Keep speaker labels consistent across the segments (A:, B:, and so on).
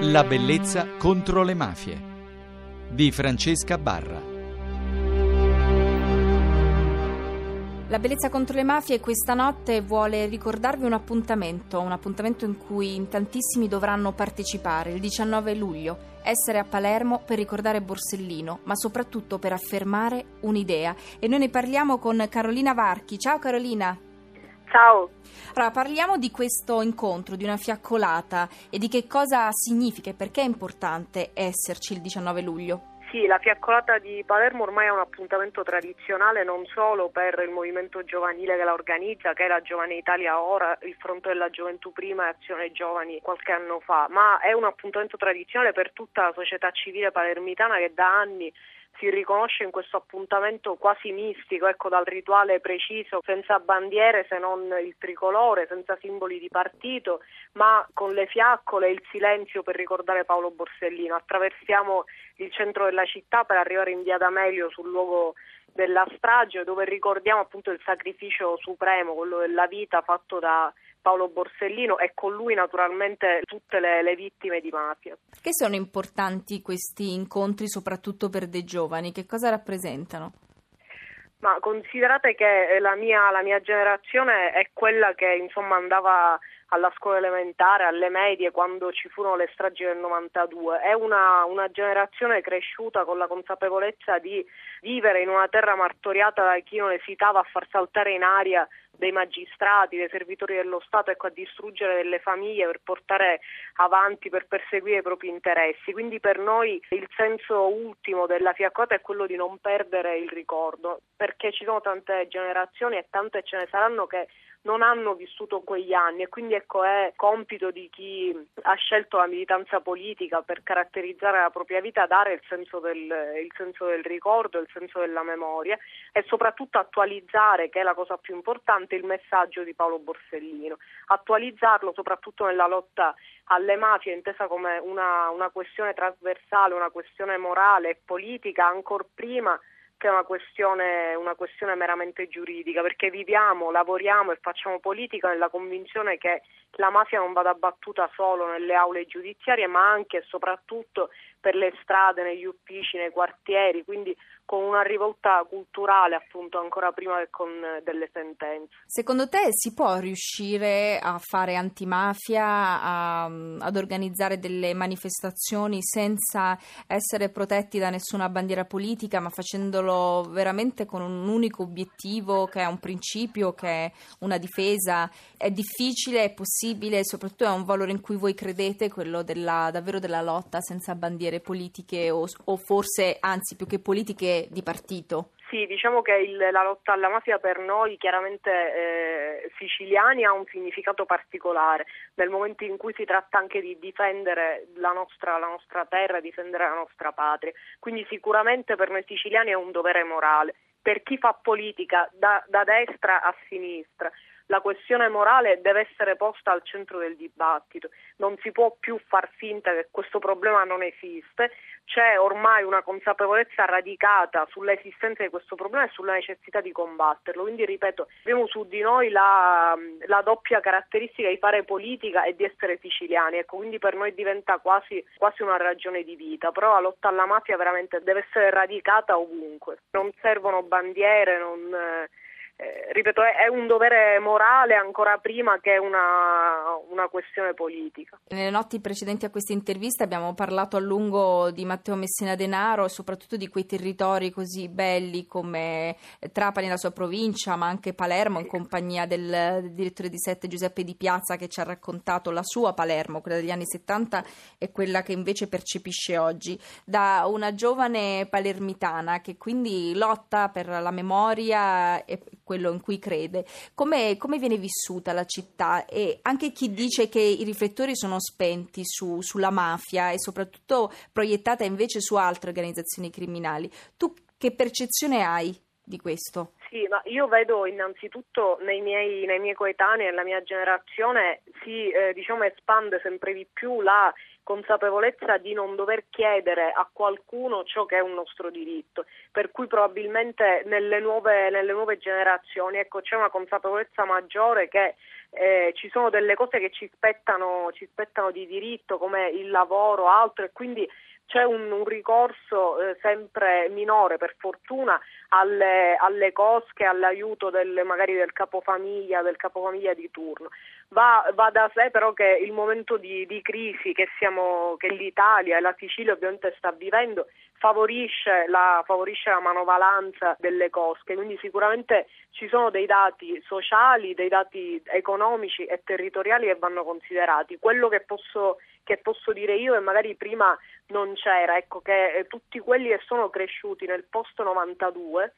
A: La bellezza contro le mafie di Francesca Barra.
B: La bellezza contro le mafie questa notte vuole ricordarvi un appuntamento, un appuntamento in cui in tantissimi dovranno partecipare il 19 luglio, essere a Palermo per ricordare Borsellino, ma soprattutto per affermare un'idea. E noi ne parliamo con Carolina Varchi. Ciao Carolina.
C: Ciao.
B: Allora, parliamo di questo incontro, di una fiaccolata e di che cosa significa e perché è importante esserci il 19 luglio.
C: Sì, la fiaccolata di Palermo ormai è un appuntamento tradizionale non solo per il movimento giovanile che la organizza, che è la Giovane Italia ora, il Fronte della Gioventù prima e Azione Giovani qualche anno fa, ma è un appuntamento tradizionale per tutta la società civile palermitana che da anni si riconosce in questo appuntamento quasi mistico, ecco, dal rituale preciso, senza bandiere se non il tricolore, senza simboli di partito, ma con le fiaccole e il silenzio per ricordare Paolo Borsellino. Attraversiamo il centro della città per arrivare in via D'Amelio sul luogo della strage dove ricordiamo appunto il sacrificio supremo, quello della vita fatto da Paolo Borsellino e con lui naturalmente tutte le, le, vittime di mafia.
B: Perché sono importanti questi incontri soprattutto per dei giovani? Che cosa rappresentano?
C: Ma considerate che la mia, la mia generazione è quella che insomma andava alla scuola elementare, alle medie, quando ci furono le stragi del 92. È una, una, generazione cresciuta con la consapevolezza di vivere in una terra martoriata da chi non esitava a far saltare in aria dei magistrati, dei servitori dello Stato, ecco, a distruggere delle famiglie per portare avanti, per perseguire i propri interessi. Quindi per noi il senso ultimo della fiaccata è quello di non perdere il ricordo, perché ci sono tante generazioni e tante ce ne saranno che non hanno vissuto quegli anni e quindi ecco è compito di chi ha scelto la militanza politica per caratterizzare la propria vita dare il senso del, il senso del ricordo, il senso della memoria e soprattutto attualizzare, che è la cosa più importante, il messaggio di Paolo Borsellino, attualizzarlo soprattutto nella lotta alle mafie intesa come una, una questione trasversale, una questione morale e politica ancora prima che è una questione, una questione, meramente giuridica, perché viviamo, lavoriamo e facciamo politica nella convinzione che la mafia non vada battuta solo nelle aule giudiziarie, ma anche e soprattutto per le strade, negli uffici, nei quartieri, quindi con una rivolta culturale appunto ancora prima che con delle sentenze.
B: Secondo te si può riuscire a fare antimafia, a, ad organizzare delle manifestazioni senza essere protetti da nessuna bandiera politica, ma facendolo veramente con un unico obiettivo che è un principio, che è una difesa? È difficile, è possibile, soprattutto è un valore in cui voi credete, quello della, davvero della lotta senza bandiere politiche o, o forse anzi più che politiche di partito?
C: Sì, diciamo che il, la lotta alla mafia per noi chiaramente eh, siciliani ha un significato particolare nel momento in cui si tratta anche di difendere la nostra, la nostra terra, difendere la nostra patria. Quindi sicuramente per noi siciliani è un dovere morale. Per chi fa politica da, da destra a sinistra la questione morale deve essere posta al centro del dibattito, non si può più far finta che questo problema non esiste, c'è ormai una consapevolezza radicata sull'esistenza di questo problema e sulla necessità di combatterlo, quindi ripeto, abbiamo su di noi la, la doppia caratteristica di fare politica e di essere siciliani, ecco, quindi per noi diventa quasi, quasi una ragione di vita, però la lotta alla mafia veramente deve essere radicata ovunque, non servono bandiere, non... Eh, eh, ripeto, è, è, un dovere morale ancora prima che una, una, questione politica.
B: Nelle notti precedenti a questa intervista abbiamo parlato a lungo di Matteo Messina Denaro e soprattutto di quei territori così belli come Trapani, la sua provincia, ma anche Palermo, in compagnia del, del direttore di Sette Giuseppe Di Piazza che ci ha raccontato la sua Palermo, quella degli anni 70 e quella che invece percepisce oggi, da una giovane palermitana che quindi lotta per la memoria e quello in cui crede. Come, come, viene vissuta la città? E anche chi dice che i riflettori sono spenti su, sulla mafia e soprattutto proiettata invece su altre organizzazioni criminali. Tu che percezione hai di questo?
C: Sì, ma io vedo innanzitutto nei miei, nei miei coetanei, nella mia generazione, si eh, diciamo, espande sempre di più la consapevolezza di non dover chiedere a qualcuno ciò che è un nostro diritto, per cui probabilmente nelle nuove, nelle nuove generazioni ecco, c'è una consapevolezza maggiore che eh, ci sono delle cose che ci spettano, ci spettano di diritto come il lavoro, altro e quindi c'è un, un ricorso eh, sempre minore per fortuna alle, alle cosche, all'aiuto del, magari del capofamiglia, del capofamiglia di turno. Va, va, da sé però che il momento di, di crisi che, siamo, che, l'Italia e la Sicilia ovviamente sta vivendo favorisce la, favorisce la manovalanza delle cosche, quindi sicuramente ci sono dei dati sociali, dei dati economici e territoriali che vanno considerati. Quello che posso, che posso dire io e magari prima non c'era, ecco che eh, tutti quelli che sono cresciuti nel post 92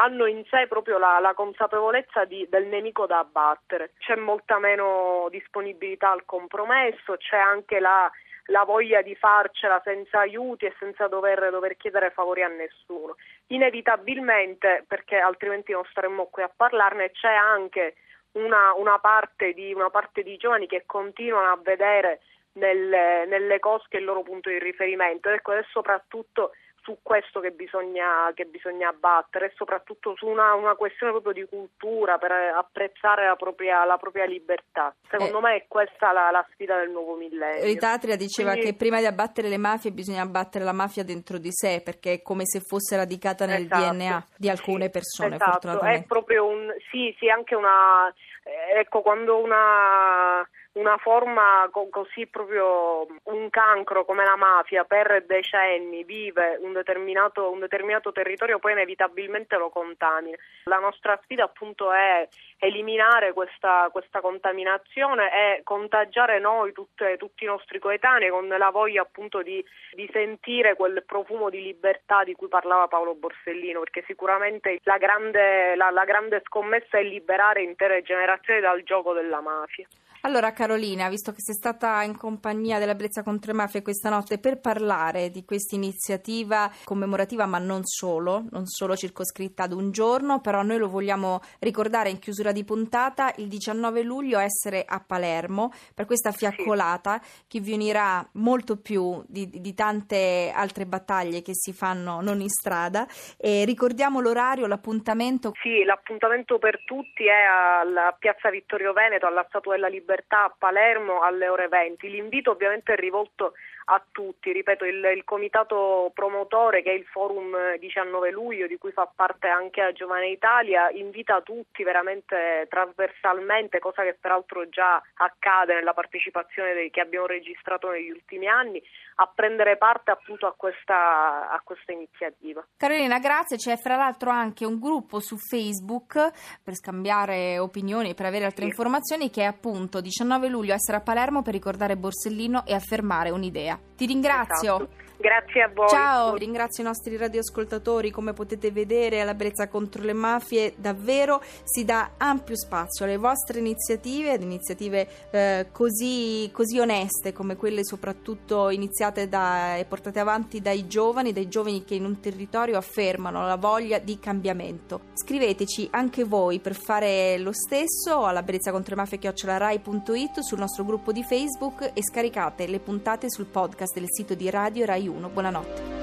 C: hanno in sé proprio la, la consapevolezza di, del nemico da abbattere. C'è molta meno disponibilità al compromesso, c'è anche la, la voglia di farcela senza aiuti e senza dover, dover, chiedere favori a nessuno. Inevitabilmente, perché altrimenti non staremmo qui a parlarne, c'è anche una, una, parte, di, una parte di giovani che continuano a vedere nelle, nelle cosche il loro punto di riferimento. Ecco, è soprattutto su questo che bisogna, che bisogna abbattere e soprattutto su una, una, questione proprio di cultura per apprezzare la propria, la propria libertà. Secondo eh, me è questa la, la, sfida del nuovo millennio.
B: Ritatria diceva Quindi, che prima di abbattere le mafie bisogna abbattere la mafia dentro di sé perché è come se fosse radicata nel esatto, DNA di alcune sì, persone.
C: Esatto, è proprio un sì, sì, anche una eh, ecco quando una una forma co- così proprio un cancro come la mafia per decenni vive un determinato, un determinato territorio poi inevitabilmente lo contamina. La nostra sfida appunto è eliminare questa, questa contaminazione e contagiare noi tutte, tutti i nostri coetanei con la voglia appunto di, di sentire quel profumo di libertà di cui parlava Paolo Borsellino perché sicuramente la grande, la, la grande scommessa è liberare intere generazioni dal gioco della mafia.
B: Allora Carolina, visto che sei stata in compagnia della Brezza contro le mafie questa notte per parlare di questa iniziativa commemorativa, ma non solo, non solo circoscritta ad un giorno, però noi lo vogliamo ricordare in chiusura di puntata il 19 luglio essere a Palermo per questa fiaccolata che vi unirà molto più di, di tante altre battaglie che si fanno non in strada. E ricordiamo l'orario, l'appuntamento.
C: Sì, l'appuntamento per tutti è alla Piazza Vittorio Veneto, alla Statua della Libertà Libertà a Palermo alle ore 20. L'invito ovviamente è rivolto a tutti, ripeto, il, il, comitato promotore che è il forum 19 luglio di cui fa parte anche Giovane Italia invita tutti veramente trasversalmente, cosa che peraltro già accade nella partecipazione dei, che abbiamo registrato negli ultimi anni, a prendere parte appunto a questa, a questa iniziativa.
B: Carolina, grazie. C'è fra l'altro anche un gruppo su Facebook per scambiare opinioni e per avere altre sì. informazioni che è appunto 19 luglio essere a Palermo per ricordare Borsellino e affermare un'idea. Ti ringrazio.
C: Esatto. Grazie a voi.
B: Ciao, ringrazio i nostri radioascoltatori. Come potete vedere, alla Brezza contro le mafie davvero si dà ampio spazio alle vostre iniziative, ad iniziative eh, così, così, oneste come quelle soprattutto iniziate da, e portate avanti dai giovani, dai giovani che in un territorio affermano la voglia di cambiamento. Scriveteci anche voi per fare lo stesso alla Brezza contro le mafie chiocciolarai.it sul nostro gruppo di Facebook e scaricate le puntate sul podcast del sito di Radio Rai 1. Buonanotte.